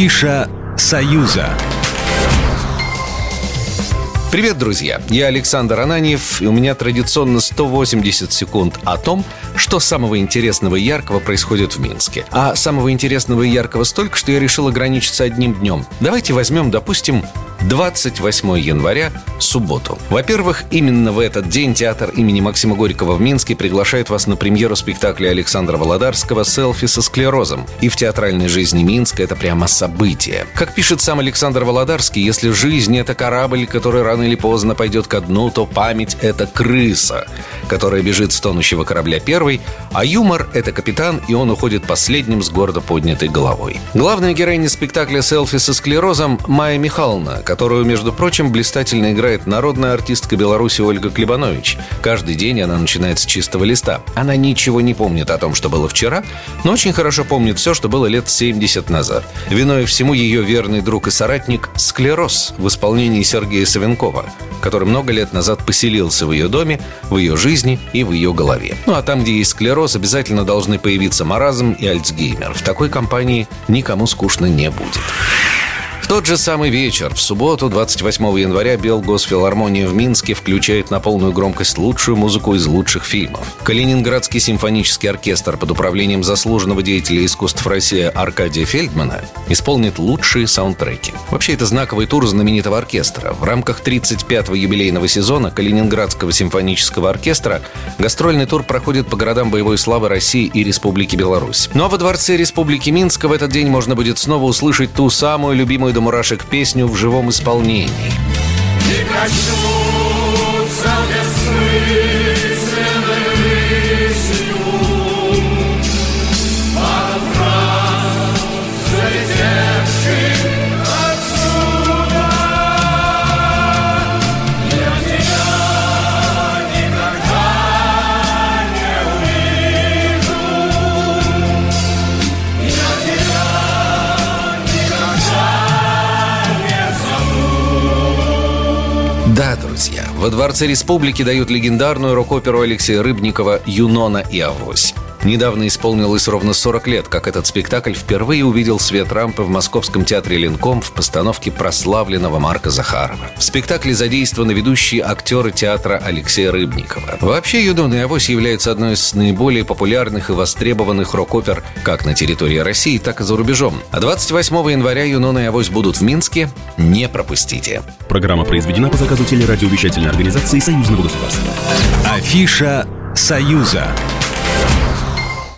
Афиша «Союза». Привет, друзья! Я Александр Ананьев, и у меня традиционно 180 секунд о том, что самого интересного и яркого происходит в Минске. А самого интересного и яркого столько, что я решил ограничиться одним днем. Давайте возьмем, допустим, 28 января, субботу. Во-первых, именно в этот день театр имени Максима Горького в Минске приглашает вас на премьеру спектакля Александра Володарского «Селфи со склерозом». И в театральной жизни Минска это прямо событие. Как пишет сам Александр Володарский, если жизнь – это корабль, который рано или поздно пойдет ко дну, то память – это крыса, которая бежит с тонущего корабля первой, а юмор – это капитан, и он уходит последним с гордо поднятой головой. Главная героиня спектакля «Селфи со склерозом» – Майя Михайловна, которую, между прочим, блистательно играет народная артистка Беларуси Ольга Клебанович. Каждый день она начинает с чистого листа. Она ничего не помнит о том, что было вчера, но очень хорошо помнит все, что было лет 70 назад. Виной всему ее верный друг и соратник «Склероз» в исполнении Сергея Савенкова, который много лет назад поселился в ее доме, в ее жизни и в ее голове. Ну а там, где есть склероз, обязательно должны появиться маразм и альцгеймер. В такой компании никому скучно не будет тот же самый вечер, в субботу, 28 января, Белгосфилармония в Минске включает на полную громкость лучшую музыку из лучших фильмов. Калининградский симфонический оркестр под управлением заслуженного деятеля искусств России Аркадия Фельдмана исполнит лучшие саундтреки. Вообще, это знаковый тур знаменитого оркестра. В рамках 35-го юбилейного сезона Калининградского симфонического оркестра гастрольный тур проходит по городам боевой славы России и Республики Беларусь. Ну а во Дворце Республики Минска в этот день можно будет снова услышать ту самую любимую до мурашек песню в живом исполнении. Не коснутся Да, во Дворце Республики дают легендарную рок-оперу Алексея Рыбникова «Юнона и Авось». Недавно исполнилось ровно 40 лет, как этот спектакль впервые увидел свет рампы в Московском театре «Ленком» в постановке прославленного Марка Захарова. В спектакле задействованы ведущие актеры театра Алексея Рыбникова. Вообще, «Юдон и Авось» является одной из наиболее популярных и востребованных рок-опер как на территории России, так и за рубежом. А 28 января «Юнон и Авось» будут в Минске. Не пропустите. Программа произведена по заказу телерадиовещательной организации Союзного государства. Афиша «Союза».